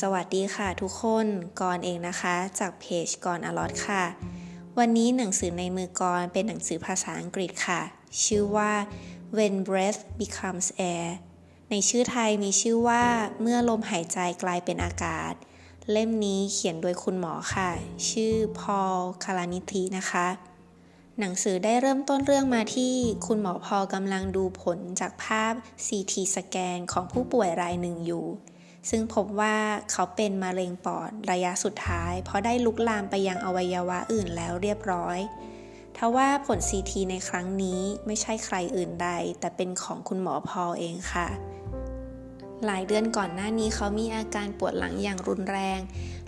สวัสดีค่ะทุกคนก่อนเองนะคะ จากเพจก่อนอลอตค่ะ วันนี้หนังสือในมือกรเป็นหนังสือภาษาอังกฤษค่ะ ชื่อว่า When Breath Becomes Air ในชื่อไทยมีชื่อว่า เมื่อลมหายใจกลายเป็นอากาศ เล่มนี้เขียนโดยคุณหมอค่ะ ชื่อพอลคารานิธินะคะ หนังสือได้เริ่มต้นเรื่องมาที่คุณหมอพอกำลังดูผลจากภาพ CT สแกนของผู้ป่วยรายหนึ่งอยู่ ซึ่งพบว่าเขาเป็นมะเร็งปอดระยะสุดท้าย เพราะได้ลุกลามไปยังอวัยวะอื่นแล้วเรียบร้อยทว่าผล CT ในครั้งนี้ไม่ใช่ใครอื่นใด แต่เป็นของคุณหมอพอเองค่ะ หลายเดือนก่อนหน้านี้เขามีอาการปวดหลังอย่างรุนแรง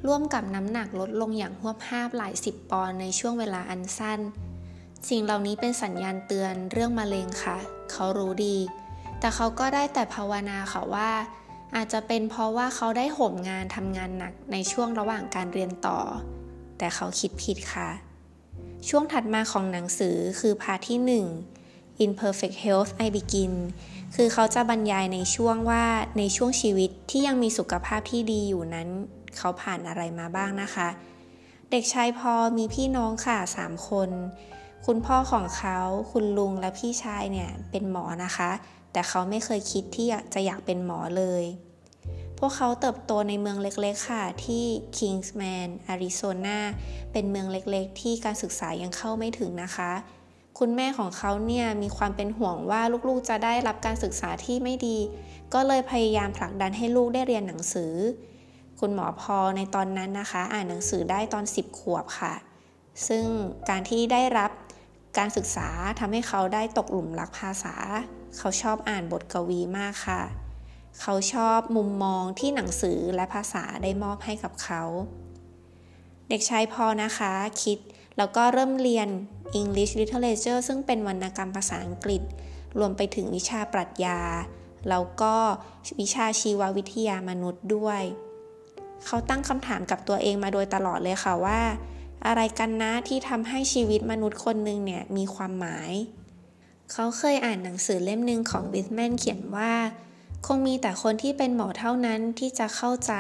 ร่วมกับน้ำหนักลดลงอย่างหวบภาพหลายสิบปอนด์ในช่วงเวลาอันสั้น สิ่งเหล่านี้เป็นสัญญาณเตือนเรื่องมะเร็งค่ะ เขารู้ดี แต่เขาก็ได้แต่ภาวนาค่ะว่า อาจจะเป็นเพราะว่าเขาได้ห่มงานทำงานหนักในช่วงระหว่างการเรียนต่อ แต่เขาคิดผิดค่ะ ช่วงถัดมาของหนังสือคือพาทที่ 1 Imperfect Health I Begin คือเขาจะบรรยายในช่วงว่าในช่วงชีวิตที่ยังมีสุขภาพที่ดีอยู่นั้น เขาผ่านอะไรมาบ้างนะคะ เด็กชายพอมีพี่น้องค่ะ 3 คน คุณพ่อของเขา คุณลุงและพี่ชายเนี่ยเป็นหมอนะคะ แต่เขาไม่เคยคิดที่จะอยากเป็นหมอเลย พวกเขาเติบโตในเมืองเล็กๆค่ะที่ Kingsman อาริโซนาเป็นเมืองเล็กๆ ที่การศึกษายังเข้าไม่ถึงนะคะ คุณแม่ของเขาเนี่ยมีความเป็นห่วงว่าลูกๆจะได้รับการศึกษาที่ไม่ดี ก็เลยพยายามผลักดันให้ลูกได้เรียนหนังสือ คุณหมอพอในตอนนั้นนะคะ อ่านหนังสือได้ตอน 10 ขวบค่ะ ซึ่งการที่ได้รับการศึกษาทำให้เขาได้ตกหลุมรักภาษา เขาชอบอ่านบทกวีมากค่ะ เขาชอบมุมมองที่หนังสือและภาษาได้มอบให้กับเขา เด็กชายพอนะคะ คิดแล้วก็เริ่มเรียน English Literature ซึ่งเป็นวรรณกรรมภาษาอังกฤษ รวมไปถึงวิชาปรัชญา แล้วก็วิชาชีววิทยามนุษย์ด้วย เขาตั้งคำถามกับตัวเองมาโดยตลอดเลยค่ะว่า อะไรกันนะที่ทำให้ชีวิตมนุษย์คนหนึ่งเนี่ยมีความหมาย เขาเคยอ่านหนังสือเล่มหนึ่งของวิทแมนเขียนว่า คงมีแต่คนที่เป็นหมอเท่านั้นที่จะเข้าใจ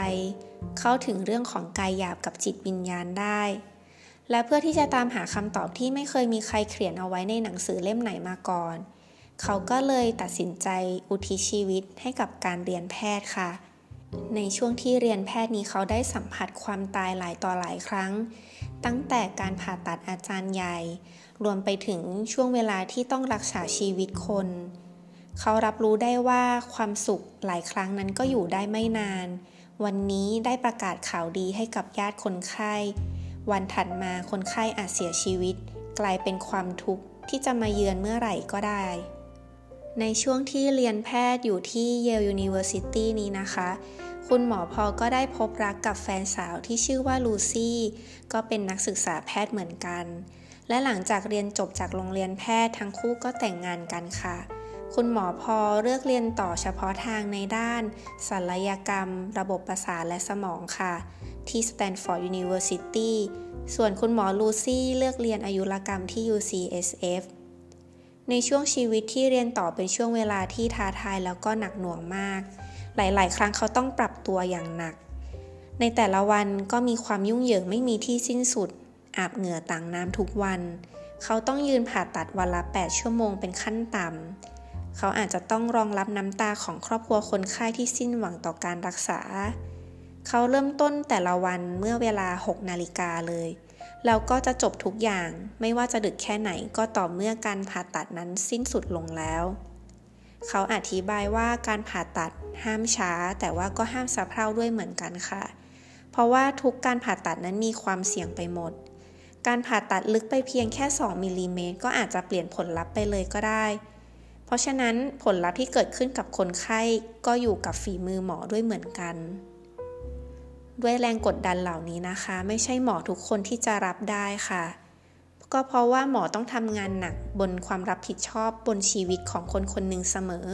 เข้าถึงเรื่องของกายหยาบกับจิตวิญญาณได้ และเพื่อที่จะตามหาคำตอบที่ไม่เคยมีใครเขียนเอาไว้ในหนังสือเล่มไหนมาก่อน เขาก็เลยตัดสินใจอุทิศชีวิตให้กับการเรียนแพทย์ค่ะในช่วงที่เรียนแพทย์นี้เขาได้สัมผัสความตายหลายต่อหลายครั้ง ตั้งแต่การผ่าตัดอาจารย์ใหญ่ รวมไปถึงช่วงเวลาที่ต้องรักษาชีวิตคน เขารับรู้ได้ว่าความสุขหลายครั้งนั้นก็อยู่ได้ไม่นาน วันนี้ได้ประกาศข่าวดีให้กับญาติคนไข้ วันถัดมาคนไข้อาจเสียชีวิต กลายเป็นความทุกข์ที่จะมาเยือนเมื่อไหร่ก็ได้ ในช่วงที่เรียนแพทย์อยู่ที่ Yale University นี้นะคะคุณหมอพอก็ได้พบรักกับแฟนสาวที่ชื่อว่าลูซี่ ก็เป็นนักศึกษาแพทย์เหมือนกัน และหลังจากเรียนจบจากโรงเรียนแพทย์ทั้งคู่ก็แต่งงานกันค่ะ คุณหมอพอเลือกเรียนต่อเฉพาะทางในด้านศัลยกรรม ระบบประสาทและสมองค่ะ ที่ Stanford University ส่วนคุณหมอลูซี่เลือกเรียนอายุรกรรมที่ UCSF ในช่วงชีวิตที่เรียนต่อเป็นช่วงเวลาที่ท้าทายแล้วก็หนักหน่วงมาก หลาย ๆ ครั้งเขาต้องปรับตัวอย่างหนัก ในแต่ละวันก็มีความยุ่งเหยิงไม่มีที่สิ้นสุด อาบเหงื่อต่างน้ำทุกวัน เขาต้องยืนผ่าตัดวันละ 8 ชั่วโมงเป็นขั้นต่ำ เขาอาจจะต้องรองรับน้ำตาของครอบครัวคนไข้ที่สิ้นหวังต่อการรักษา เขาเริ่มต้นแต่ละวันเมื่อเวลา 6 นาฬิกาเลยแล้วก็จะจบทุกอย่างไม่ว่าจะดึกแค่ไหนก็ต่อเมื่อการผ่าตัดนั้นสิ้นสุดลงแล้ว เขาอธิบายว่าการผ่าตัดห้ามช้า แต่ว่าก็ห้ามสะเพร่าด้วยเหมือนกันค่ะ เพราะว่าทุกการผ่าตัดนั้นมีความเสี่ยงไปหมด การผ่าตัดลึกไปเพียงแค่ 2 มิลลิเมตรก็อาจจะเปลี่ยนผลลัพธ์ไปเลยก็ได้ เพราะฉะนั้นผลลัพธ์ที่เกิดขึ้นกับคนไข้ก็อยู่กับฝีมือหมอด้วยเหมือนกัน ด้วยแรงกดดันเหล่านี้นะคะ ไม่ใช่หมอทุกคนที่จะรับได้ค่ะ ก็เพราะว่าหมอต้องทำงานหนักบนความรับผิดชอบบนชีวิตของคนคนหนึ่งเสมอ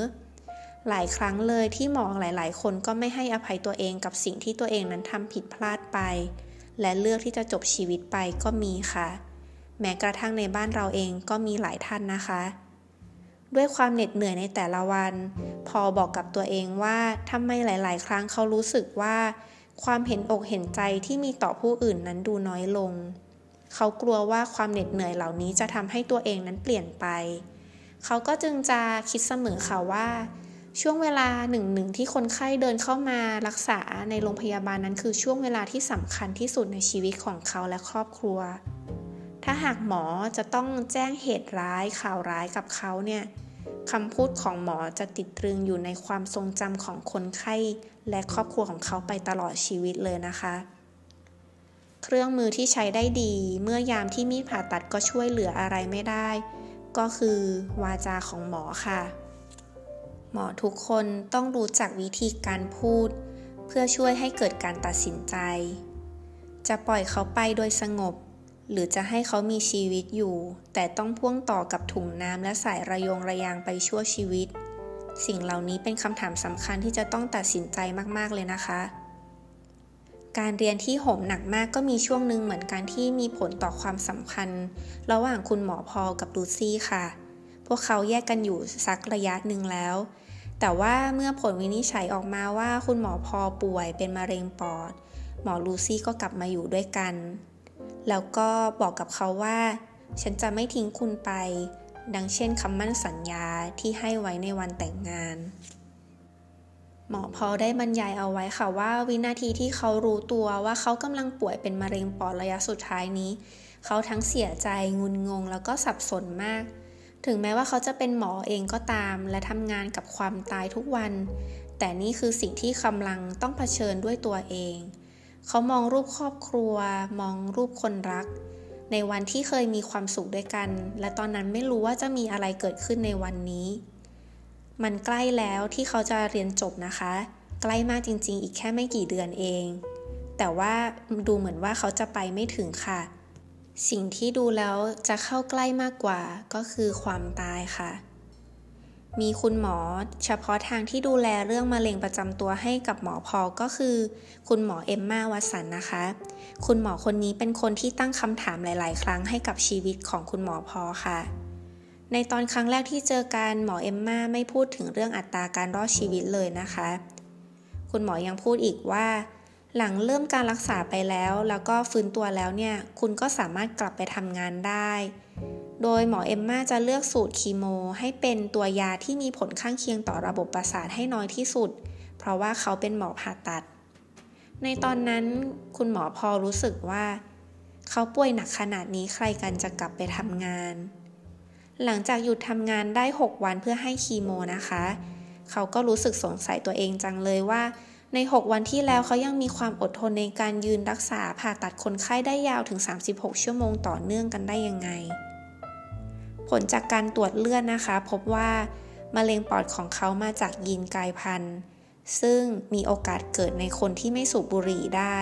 หลายครั้งเลยที่หมอหลาย ๆ คนก็ไม่ให้อภัยตัวเองกับสิ่งที่ตัวเองนั้นทำผิดพลาดไป และเลือกที่จะจบชีวิตไปก็มีค่ะ แม้กระทั่งในบ้านเราเองก็มีหลายท่านนะคะ ด้วยความเหน็ดเหนื่อยในแต่ละวัน พอบอกกับตัวเองว่าทำไมหลาย ๆ ครั้งเขารู้สึกว่า ความเห็นอกเห็นใจที่มีต่อผู้อื่นนั้นดูน้อยลง เขากลัวว่าความเหน็ดเหนื่อยเหล่านี้จะทำให้ตัวเองนั้นเปลี่ยนไป เขาก็จึงจะคิดเสมอค่ะว่า ช่วงเวลาหนึ่งหนึ่งที่คนไข้เดินเข้ามารักษาในโรงพยาบาลนั้น คือช่วงเวลาที่สำคัญที่สุดในชีวิตของเขาและครอบครัว ถ้าหากหมอจะต้องแจ้งเหตุร้ายข่าวร้ายกับเขาเนี่ยคำพูดของหมอจะติดตรึงอยู่ในความทรงจำของคนไข้และครอบครัวของเขาไปตลอดชีวิตเลยนะคะ เครื่องมือที่ใช้ได้ดี เมื่อยามที่มีผ่าตัดก็ช่วยเหลืออะไรไม่ได้ ก็คือวาจาของหมอค่ะ หมอทุกคนต้องรู้จักวิธีการพูด เพื่อช่วยให้เกิดการตัดสินใจ จะปล่อยเขาไปโดยสงบ หรือจะให้เขามีชีวิตอยู่ แต่ต้องพ่วงต่อกับถุงน้ำและสายระยงระยางไปชั่วชีวิต สิ่งเหล่านี้เป็นคำถามสำคัญที่จะต้องตัดสินใจมากๆเลยนะคะ การเรียนที่โหมหนักมากก็มีช่วงหนึ่งเหมือนกันที่มีผลต่อความสัมพันธ์ ระหว่างคุณหมอพอกับลูซี่ค่ะ พวกเขาแยกกันอยู่สักระยะหนึ่งแล้ว แต่ว่าเมื่อผลวินิจฉัยออกมาว่าคุณหมอพอป่วยเป็นมะเร็งปอด หมอลูซี่ก็กลับมาอยู่ด้วยกัน แล้วก็บอกกับเขาว่า ฉันจะไม่ทิ้งคุณไป ดังเช่นคำมั่นสัญญาที่ให้ไว้ในวันแต่งงาน หมอพอได้บรรยายเอาไว้ค่ะว่าวินาทีที่เขารู้ตัวว่าเขากำลังป่วยเป็นมะเร็งปอดระยะสุดท้ายนี้ เขาทั้งเสียใจงุนงงแล้วก็สับสนมาก ถึงแม้ว่าเขาจะเป็นหมอเองก็ตาม และทำงานกับความตายทุกวัน แต่นี่คือสิ่งที่กำลังต้องเผชิญด้วยตัวเอง เขามองรูปครอบครัว มองรูปคนรัก ในวันที่เคยมีความสุขด้วยกัน และตอนนั้นไม่รู้ว่าจะมีอะไรเกิดขึ้นในวันนี้ มันใกล้แล้วที่เขาจะเรียนจบนะคะ ใกล้มากจริงๆ อีกแค่ไม่กี่เดือนเอง แต่ว่าดูเหมือนว่าเขาจะไปไม่ถึงค่ะ สิ่งที่ดูแล้วจะเข้าใกล้มากกว่าก็คือความตายค่ะ มีคุณหมอเฉพาะทางที่ดูแลเรื่องมะเร็งประจำตัวให้กับหมอพอก็คือ คุณหมอเอมมาวัสันนะคะ คุณหมอคนนี้เป็นคนที่ตั้งคำถามหลาย ๆ ครั้งให้กับชีวิตของคุณหมอพอค่ะ ในตอนครั้งแรกที่เจอกันหมอเอมมาไม่พูดถึงเรื่องอัตราการรอดชีวิตเลยนะคะ คุณหมอยังพูดอีกว่า หลังเริ่มการรักษาไปแล้ว แล้วก็ฟื้นตัวแล้วเนี่ย คุณก็สามารถกลับไปทำงานได้ โดยหมอเอมมาจะเลือกสูตรคีโม ให้เป็นตัวยาที่มีผลข้างเคียงต่อระบบประสาทให้น้อยที่สุด เพราะว่าเขาเป็นหมอผ่าตัด ในตอนนั้นคุณหมอพอรู้สึกว่า เขาป่วยหนักขนาดนี้ใครกันจะกลับไปทำงาน หลังจากหยุดทำงานได้ 6 วันเพื่อให้คีโมนะคะ เขาก็รู้สึกสงสัยตัวเองจังเลยว่า ใน 6 วันที่แล้วเขายังมีความอดทนในการยืนรักษาผ่าตัดคนไข้ได้ยาวถึง 36 ชั่วโมงต่อเนื่องกันได้ยังไง ผลจากการตรวจเลือดนะคะ พบว่ามะเร็งปอดของเขามาจากยีนกลายพันธุ์ ซึ่งมีโอกาสเกิดในคนที่ไม่สูบบุหรี่ได้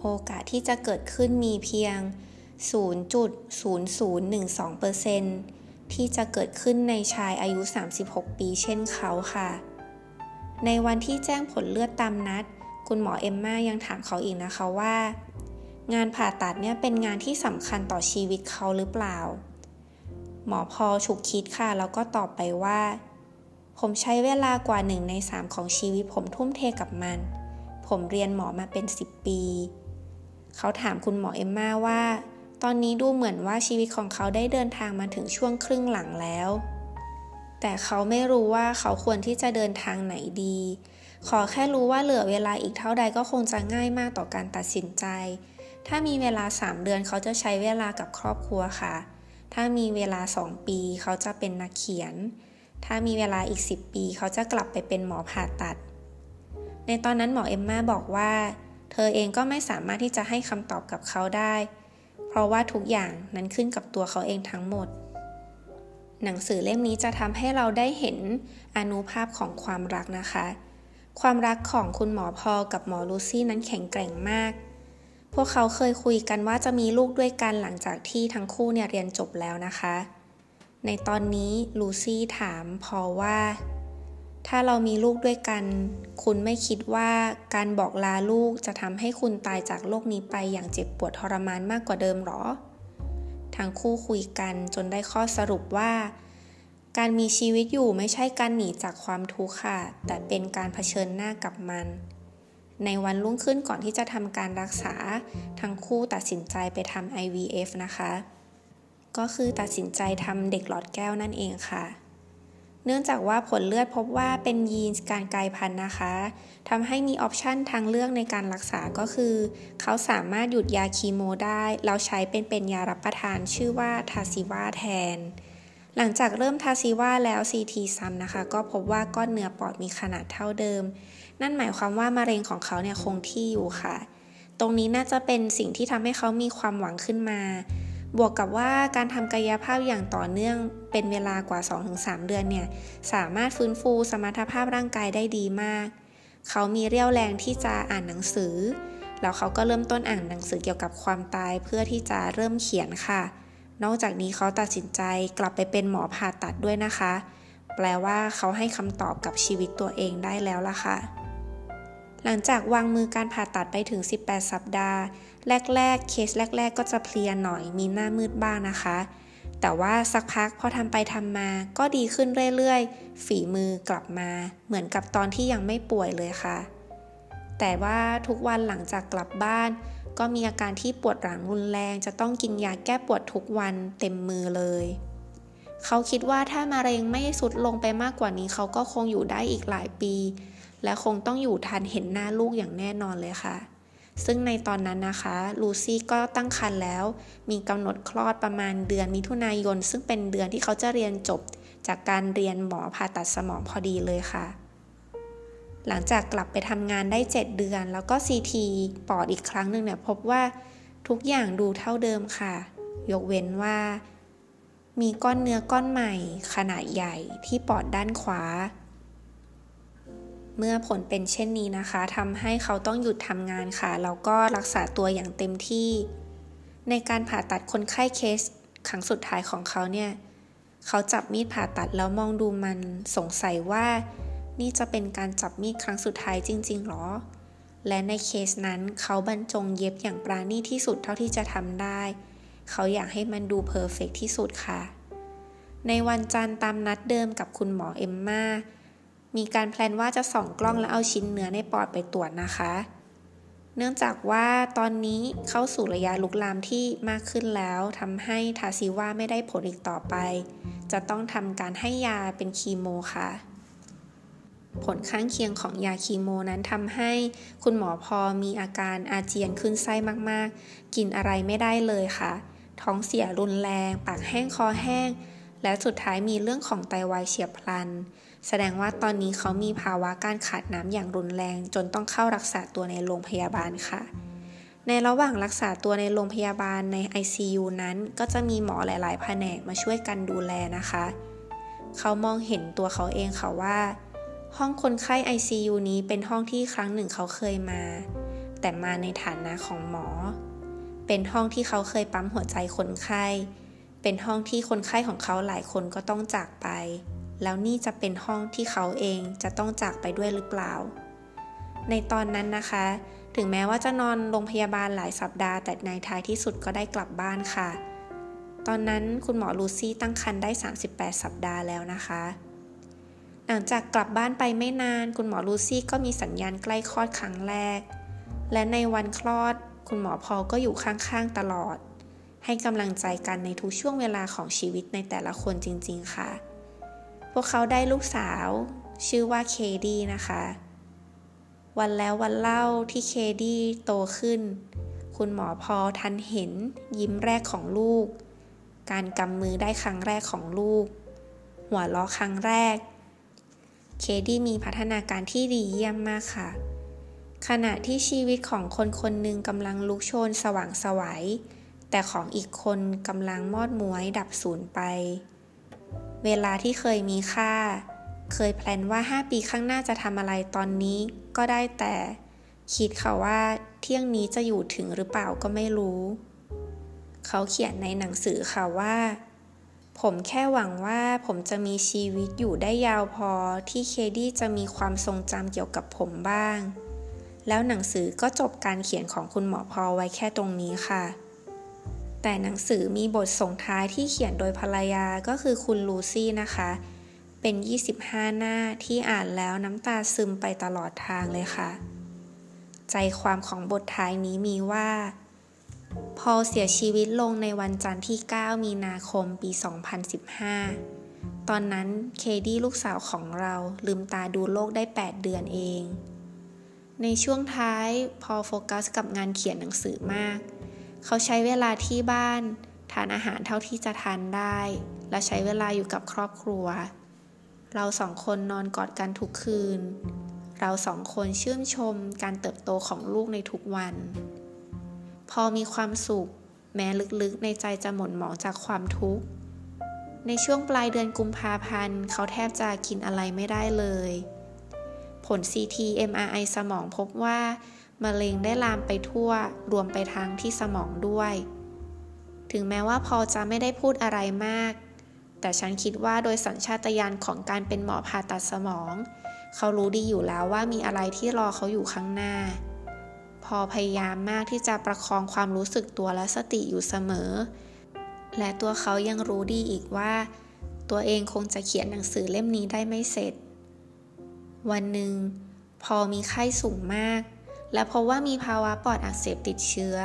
โอกาสที่จะเกิดขึ้นมีเพียง 0.0012%ที่จะเกิดขึ้นในชายอายุ 36 ปีเช่นเขาค่ะ ในวันที่แจ้งผลเลือดตามนัด คุณหมอเอมมายังถามเขาอีกนะคะว่า งานผ่าตัดเนี่ยเป็นงานที่สำคัญต่อชีวิตเขาหรือเปล่า หมอพอฉุกคิดค่ะ แล้วก็ตอบไปว่า ผมใช้เวลากว่าหนึ่งในสามของชีวิตผมทุ่มเทกับมัน ผมเรียนหมอมาเป็นสิบปี เขาถามคุณหมอเอมมาว่า ตอนนี้ดูเหมือนว่าชีวิตของเขาได้เดินทางมาถึงช่วงครึ่งหลังแล้ว แต่เขาไม่รู้ว่าเขาควรที่จะเดินทางไหนดี ขอแค่รู้ว่าเหลือเวลาอีกเท่าใดก็คงจะง่ายมากต่อการตัดสินใจ ถ้ามีเวลา 3 เดือนเขาจะใช้เวลากับครอบครัวค่ะ ถ้ามีเวลา 2 ปีเขาจะเป็นนักเขียน ถ้ามีเวลาอีก 10 ปีเขาจะกลับไปเป็นหมอผ่าตัด ในตอนนั้นหมอเอมมาบอกว่า เธอเองก็ไม่สามารถที่จะให้คำตอบกับเขาได้ เพราะว่าทุกอย่างนั้นขึ้นกับตัวเขาเองทั้งหมด หนังสือเล่มนี้จะทำให้เราได้เห็นอนุภาพของความรักนะคะ ความรักของคุณหมอพอกับหมอลูซี่นั้นแข็งแกร่งมาก พวกเขาเคยคุยกันว่าจะมีลูกด้วยกันหลังจากที่ทั้งคู่เนี่ยเรียนจบแล้วนะคะ ในตอนนี้ลูซี่ถามพอว่า ถ้าเรามีลูกด้วยกัน คุณไม่คิดว่าการบอกลาลูกจะทำให้คุณตายจากโลกนี้ไปอย่างเจ็บปวดทรมานมากกว่าเดิมหรอ ทั้งคู่คุยกันจนได้ข้อสรุปว่า การมีชีวิตอยู่ไม่ใช่การหนีจากความทุกข์ค่ะ แต่เป็นการเผชิญหน้ากับมัน ในวันรุ่งขึ้นก่อนที่จะทำการรักษา ทั้งคู่ตัดสินใจไปทำ IVF นะคะ ก็คือตัดสินใจทำเด็กหลอดแก้วนั่นเองค่ะ เนื่องจากว่าผลเลือดพบว่าเป็นยีนการกลายพันธุ์นะคะ ทำให้มีออปชันทางเลือกในการรักษาก็คือ เขาสามารถหยุดยาคีโมได้ เราใช้เป็นเป็นยารับประทานชื่อว่าทาซิวาแทน หลังจากเริ่มทาซิวาแล้ว CT ซ้ำนะคะ ก็พบว่าก้อนเนื้อปอดมีขนาดเท่าเดิม นั่นหมายความว่ามะเร็งของเขาเนี่ยคงที่อยู่ค่ะ ตรงนี้น่าจะเป็นสิ่งที่ทำให้เขามีความหวังขึ้นมา บวกกับว่าการทำกายภาพอย่างต่อเนื่องเป็นเวลากว่า 2-3 เดือนเนี่ย สามารถฟื้นฟูสมรรถภาพร่างกายได้ดีมาก เขามีเรี่ยวแรงที่จะอ่านหนังสือ แล้วเขาก็เริ่มต้นอ่านหนังสือเกี่ยวกับความตายเพื่อที่จะเริ่มเขียนค่ะ นอกจากนี้เขาตัดสินใจกลับไปเป็นหมอผ่าตัดด้วยนะคะ แปลว่าเขาให้คำตอบกับชีวิตตัวเองได้แล้วล่ะค่ะหลังจากวางมือการผ่าตัดไปถึง 18 สัปดาห์ แรกๆ เคสแรก ๆ ก็จะเพลียหน่อยมีหน้ามืดบ้างนะคะ แต่ว่าสักพักพอทำไปทำมาก็ดีขึ้นเรื่อยๆ ฝีมือกลับมา เหมือนกับตอนที่ยังไม่ป่วยเลยค่ะ แต่ว่าทุกวันหลังจากกลับบ้าน ก็มีอาการที่ปวดหลังรุนแรง จะต้องกินยาแก้ปวดทุกวันเต็มมือเลย เขาคิดว่าถ้ามะเร็งไม่สุดลงไปมากกว่านี้เขาก็คงอยู่ได้อีกหลายปี และคงต้องอยู่ทันเห็นหน้าลูกอย่างแน่นอนเลยค่ะ ซึ่งในตอนนั้นนะคะลูซี่ก็ตั้งครรภ์แล้ว มีกำหนดคลอดประมาณเดือนมิถุนายน ซึ่งเป็นเดือนที่เขาจะเรียนจบจากการเรียนหมอผ่าตัดสมองพอดีเลยค่ะ หลังจากกลับไปทำงานได้ 7 เดือน แล้วก็ซีทีปอดอีกครั้งหนึ่งเนี่ยพบว่าทุกอย่างดูเท่าเดิมค่ะ ยกเว้นว่า มีก้อนเนื้อก้อนใหม่ ขนาดใหญ่ที่ปอดด้านขวา เมื่อผลเป็นเช่นนี้นะคะทำให้เขาต้องหยุดทำงานค่ะแล้วก็รักษาตัวอย่างเต็มที่ ในการผ่าตัดคนไข้เคสครั้งสุดท้ายของเขาเนี่ยเขาจับมีดผ่าตัดแล้วมองดูมันสงสัยว่า นี่จะเป็นการจับมีดครั้งสุดท้ายจริง ๆหรอ และในเคสนั้นเขาบรรจงเย็บอย่างประณีตที่สุดเท่าที่จะทำได้ เขาอยากให้มันดู perfect ที่สุดค่ะ ในวันจันทร์ตามนัดเดิมกับคุณหมอเอมมา มีการ plan ว่าจะส่องกล้องแล้วเอาชิ้นเนื้อในปอดไปตรวจนะคะ เนื่องจากว่าตอนนี้เข้าสู่ระยะลุกลามที่มากขึ้นแล้วทำให้ทาซิว่าไม่ได้ผลอีกต่อไป จะต้องทำการให้ยาเป็นคีโมค่ะ ผลข้างเคียงของยาคีโมนั้นทำให้คุณหมอพอมีอาการอาเจียนขึ้นไส้มากๆ กินอะไรไม่ได้เลยค่ะ ท้องเสียรุนแรง ปากแห้งคอแห้ง และสุดท้ายมีเรื่องของไตวายเฉียบพลัน แสดงว่าตอนนี้เขามีภาวะการขาดน้ำอย่างรุนแรง จนต้องเข้ารักษาตัวในโรงพยาบาลค่ะ ในระหว่างรักษาตัวในโรงพยาบาลใน ICU นั้น ก็จะมีหมอหลายๆ แผนกมาช่วยกันดูแลนะคะ เขามองเห็นตัวเขาเองค่ะว่า ห้องคนไข้ ICU นี้เป็นห้องที่ครั้งหนึ่งเขาเคยมา แต่มาในฐานะของหมอ เป็นห้องที่เขาเคยปั๊มหัวใจคนไข้ เป็นห้องที่คนไข้ของเขาหลายคนก็ต้องจากไป แล้วนี่จะเป็นห้องที่เขาเองจะต้องจากไปด้วยหรือเปล่า ในตอนนั้นนะคะ ถึงแม้ว่าจะนอนโรงพยาบาลหลายสัปดาห์ แต่ในท้ายที่สุดก็ได้กลับบ้านค่ะ ตอนนั้นคุณหมอลูซี่ตั้งครรภ์ได้ 38 สัปดาห์แล้วนะคะ หลังจากกลับบ้านไปไม่นาน คุณหมอลูซี่ก็มีสัญญาณใกล้คลอดครั้งแรก และในวันคลอด คุณหมอพอก็อยู่ข้างๆตลอด ให้กำลังใจกันในทุกช่วงเวลาของชีวิตในแต่ละคนจริงๆค่ะ พวกเขาได้ลูกสาว ชื่อว่าเคดี้นะคะ วันแล้ววันเล่าที่เคดี้โตขึ้น คุณหมอพอทันเห็นยิ้มแรกของลูก การกำมือได้ครั้งแรกของลูก หัวล้อครั้งแรก เคดี้มีพัฒนาการที่ดีเยี่ยมมากค่ะ ขณะที่ชีวิตของคนคนหนึ่งกำลังลุกโชนสว่างสวยัย แต่ของอีกคนกำลังมอดม้วยดับสูญไป เวลาที่เคยมีค่า เคยแพลนว่า 5 ปีข้างหน้าจะทำอะไรตอนนี้ก็ได้แต่ คิดค่ะว่าเที่ยงนี้จะอยู่ถึงหรือเปล่าก็ไม่รู้ เขาเขียนในหนังสือค่ะว่า ผมแค่หวังว่าผมจะมีชีวิตอยู่ได้ยาวพอที่เคดี้จะมีความทรงจำเกี่ยวกับผมบ้าง แล้วหนังสือก็จบการเขียนของคุณหมอพอไว้แค่ตรงนี้ค่ะ แต่หนังสือมีบทส่งท้ายที่เขียนโดยภรรยาก็คือคุณลูซี่นะคะ เป็น 25 หน้าที่อ่านแล้วน้ำตาซึมไปตลอดทางเลยค่ะ ใจความของบทท้ายนี้มีว่า พอเสียชีวิตลงในวันจันทร์ที่ 9 มีนาคมปี 2015 ตอนนั้นเคดี้ลูกสาวของเราลืมตาดูโลกได้ 8 เดือนเอง ในช่วงท้ายพอโฟกัสกับงานเขียนหนังสือมาก เขาใช้เวลาที่บ้านทานอาหารเท่าที่จะทานได้ และใช้เวลาอยู่กับครอบครัว เราสองคนนอนกอดกันทุกคืน เราสองคนชื่นชมการเติบโตของลูกในทุกวัน พอมีความสุข แม้ลึกๆในใจจะหม่นหมองจากความทุกข์ ในช่วงปลายเดือนกุมภาพันธ์ เขาแทบจะกินอะไรไม่ได้เลย ผล CT MRI สมองพบว่า มะเร็งได้ลามไปทั่วรวมไปทางที่สมองด้วย ถึงแม้ว่าพอจะไม่ได้พูดอะไรมาก แต่ฉันคิดว่าโดยสัญชาตญาณของการเป็นหมอผ่าตัดสมอง เขารู้ดีอยู่แล้วว่ามีอะไรที่รอเขาอยู่ข้างหน้า พอพยายามมากที่จะประคองความรู้สึกตัวและสติอยู่เสมอ และตัวเขายังรู้ดีอีกว่า ตัวเองคงจะเขียนหนังสือเล่มนี้ได้ไม่เสร็จ วันหนึ่งพอมีไข้สูงมาก และเพราะว่ามีภาวะปอดอักเสบติดเชื้อ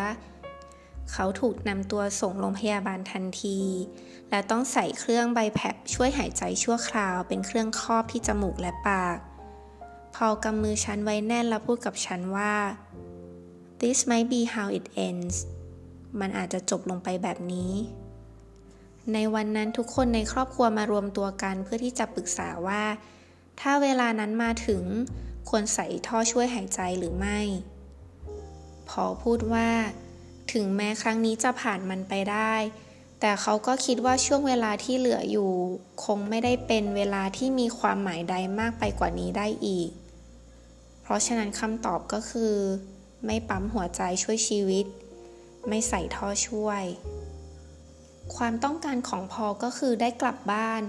เขาถูกนำตัวส่งโรงพยาบาลทันที และต้องใส่เครื่องใบแผบช่วยหายใจชั่วคราว เป็นเครื่องครอบที่จมูกและปาก พอกำมือฉันไว้แน่นแล้วพูดกับฉันว่า this might be how it ends มันอาจจะจบลงไปแบบนี้ ในวันนั้นทุกคนในครอบครัวมารวมตัวกันเพื่อที่จะปรึกษาว่า ถ้าเวลานั้นมาถึง ควรใส่ท่อช่วยหายใจหรือไม่ พอพูดว่า ถึงแม้ครั้งนี้จะผ่านมันไปได้ แต่เขาก็คิดว่าช่วงเวลาที่เหลืออยู่ คงไม่ได้เป็นเวลาที่มีความหมายใดมากไปกว่านี้ได้อีก เพราะฉะนั้นคำตอบก็คือ ไม่ปั๊มหัวใจช่วยชีวิต ไม่ใส่ท่อช่วย ความต้องการของพอก็คือได้กลับบ้าน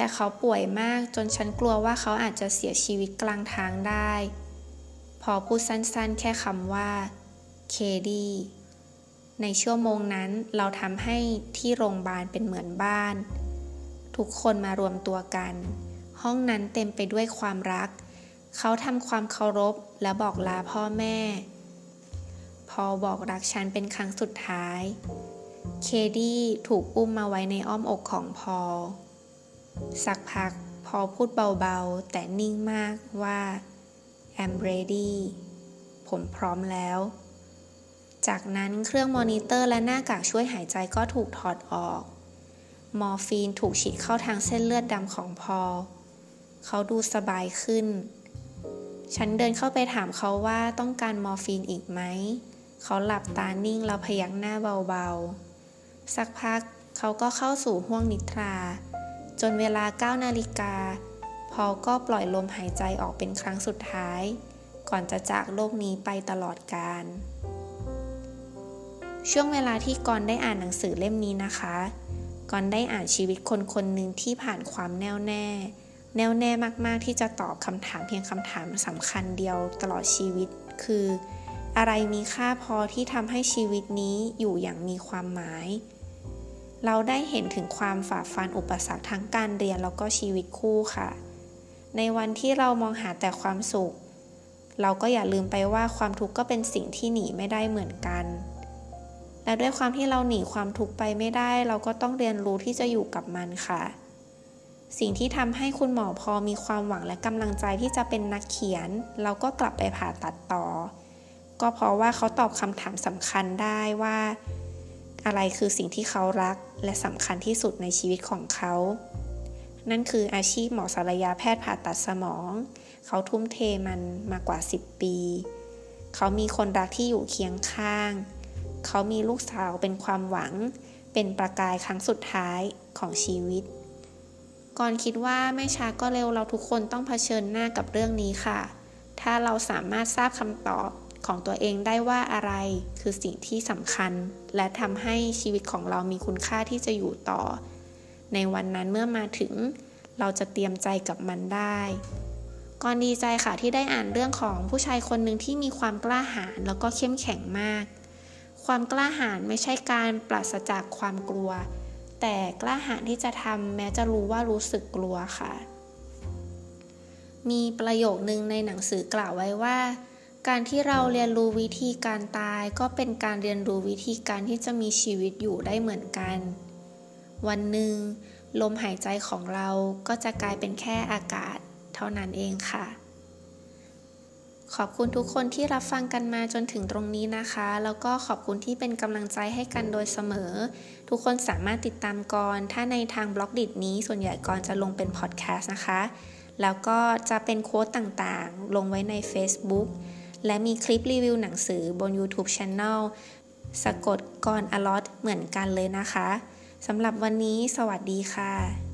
แต่เขาป่วยมากจนฉันกลัวว่าเขาอาจจะเสียชีวิตกลางทางได้ พอพูดสั้นๆ แค่คำว่า เคดี้ในชั่วโมงนั้นเราทำให้ที่โรงพยาบาลเป็นเหมือนบ้าน ทุกคนมารวมตัวกัน ห้องนั้นเต็มไปด้วยความรัก เขาทำความเคารพและบอกลาพ่อแม่ พอลบอกรักฉันเป็นครั้งสุดท้าย เคดี้ถูกอุ้มมาไว้ในอ้อมอกของพอล สักพักพอลพูดเบาๆ แต่นิ่งมากว่า I'm ready ผมพร้อมแล้ว จากนั้นเครื่องมอนิเตอร์และหน้ากากช่วยหายใจก็ถูกถอดออก มอร์ฟีนถูกฉีดเข้าทางเส้นเลือดดำของพอลเขาดูสบายขึ้น ฉันเดินเข้าไปถามเขาว่าต้องการมอร์ฟีนอีกไหม เขาหลับตานิ่งแล้วพยักหน้าเบาๆ สักพักเขาก็เข้าสู่ห้วงนิทรา จนเวลา 9 นาฬิกา พอก็ปล่อยลมหายใจออกเป็นครั้งสุดท้าย ก่อนจะจากโลกนี้ไปตลอดกาลช่วงเวลาที่กอนได้อ่านหนังสือเล่มนี้นะคะกอนได้อ่านชีวิตคนคนหนึ่งที่ผ่านความแน่วแน่ แน่วแน่มากๆที่จะตอบคำถามเพียงคำถามสำคัญเดียวตลอดชีวิต คือ อะไรมีค่าพอที่ทำให้ชีวิตนี้อยู่อย่างมีความหมาย เราได้เห็นถึงความฝ่าฟันอุปสรรคทั้งการเรียนแล้วก็ชีวิตคู่ค่ะ ในวันที่เรามองหาแต่ความสุข เราก็อย่าลืมไปว่าความทุกข์ก็เป็นสิ่งที่หนีไม่ได้เหมือนกัน และด้วยความที่เราหนีความทุกข์ไปไม่ได้ เราก็ต้องเรียนรู้ที่จะอยู่กับมันค่ะ สิ่งที่ทำให้คุณหมอพอมีความหวังและกำลังใจที่จะเป็นนักเขียน เราก็กลับไปผ่าตัดต่อ ก็เพราะว่าเขาตอบคำถามสำคัญได้ว่า อะไรคือสิ่งที่เขารักและสำคัญที่สุดในชีวิตของเขา นั่นคืออาชีพหมอศัลยาแพทย์ผ่าตัดสมอง เขาทุ่มเทมันมากว่า 10 ปี เขามีคนรักที่อยู่เคียงข้าง เขามีลูกสาวเป็นความหวัง เป็นประกายครั้งสุดท้ายของชีวิต ก่อนคิดว่าไม่ช้าก็เร็วเราทุกคนต้องเผชิญหน้ากับเรื่องนี้ค่ะ ถ้าเราสามารถทราบคำตอบ ของตัวเองได้ว่าอะไรคือสิ่งที่สำคัญ และทำให้ชีวิตของเรามีคุณค่าที่จะอยู่ต่อ ในวันนั้นเมื่อมาถึง เราจะเตรียมใจกับมันได้ก่อนดีใจค่ะที่ได้อ่านเรื่องของผู้ชายคนหนึ่งที่มีความกล้าหาญแล้วก็เข้มแข็งมาก ความกล้าหาญไม่ใช่การปราศจากความกลัว แต่กล้าหาญที่จะทำแม้จะรู้ว่ารู้สึกกลัวค่ะ มีประโยคนึงในหนังสือกล่าวไว้ว่า การที่เราเรียนรู้วิธีการตายก็เป็นการเรียนรู้วิธีการที่จะมีชีวิตอยู่ได้เหมือนกัน วันหนึ่ง ลมหายใจของเราก็จะกลายเป็นแค่อากาศ เท่านั้นเองค่ะ ขอบคุณทุกคนที่รับฟังกันมาจนถึงตรงนี้นะคะ แล้วก็ขอบคุณที่เป็นกำลังใจให้กันโดยเสมอ ทุกคนสามารถติดตามกรถ้าในทางบล็อกดิจนี้ส่วนใหญ่กรจะลงเป็นพอดแคสต์นะคะ แล้วก็จะเป็นโค้ดต่างๆ ลงไว้ใน Facebook และมีคลิปรีวิวหนังสือบน YouTube Channel สะกดกรอลอตเหมือนกันเลยนะคะ สำหรับวันนี้สวัสดีค่ะ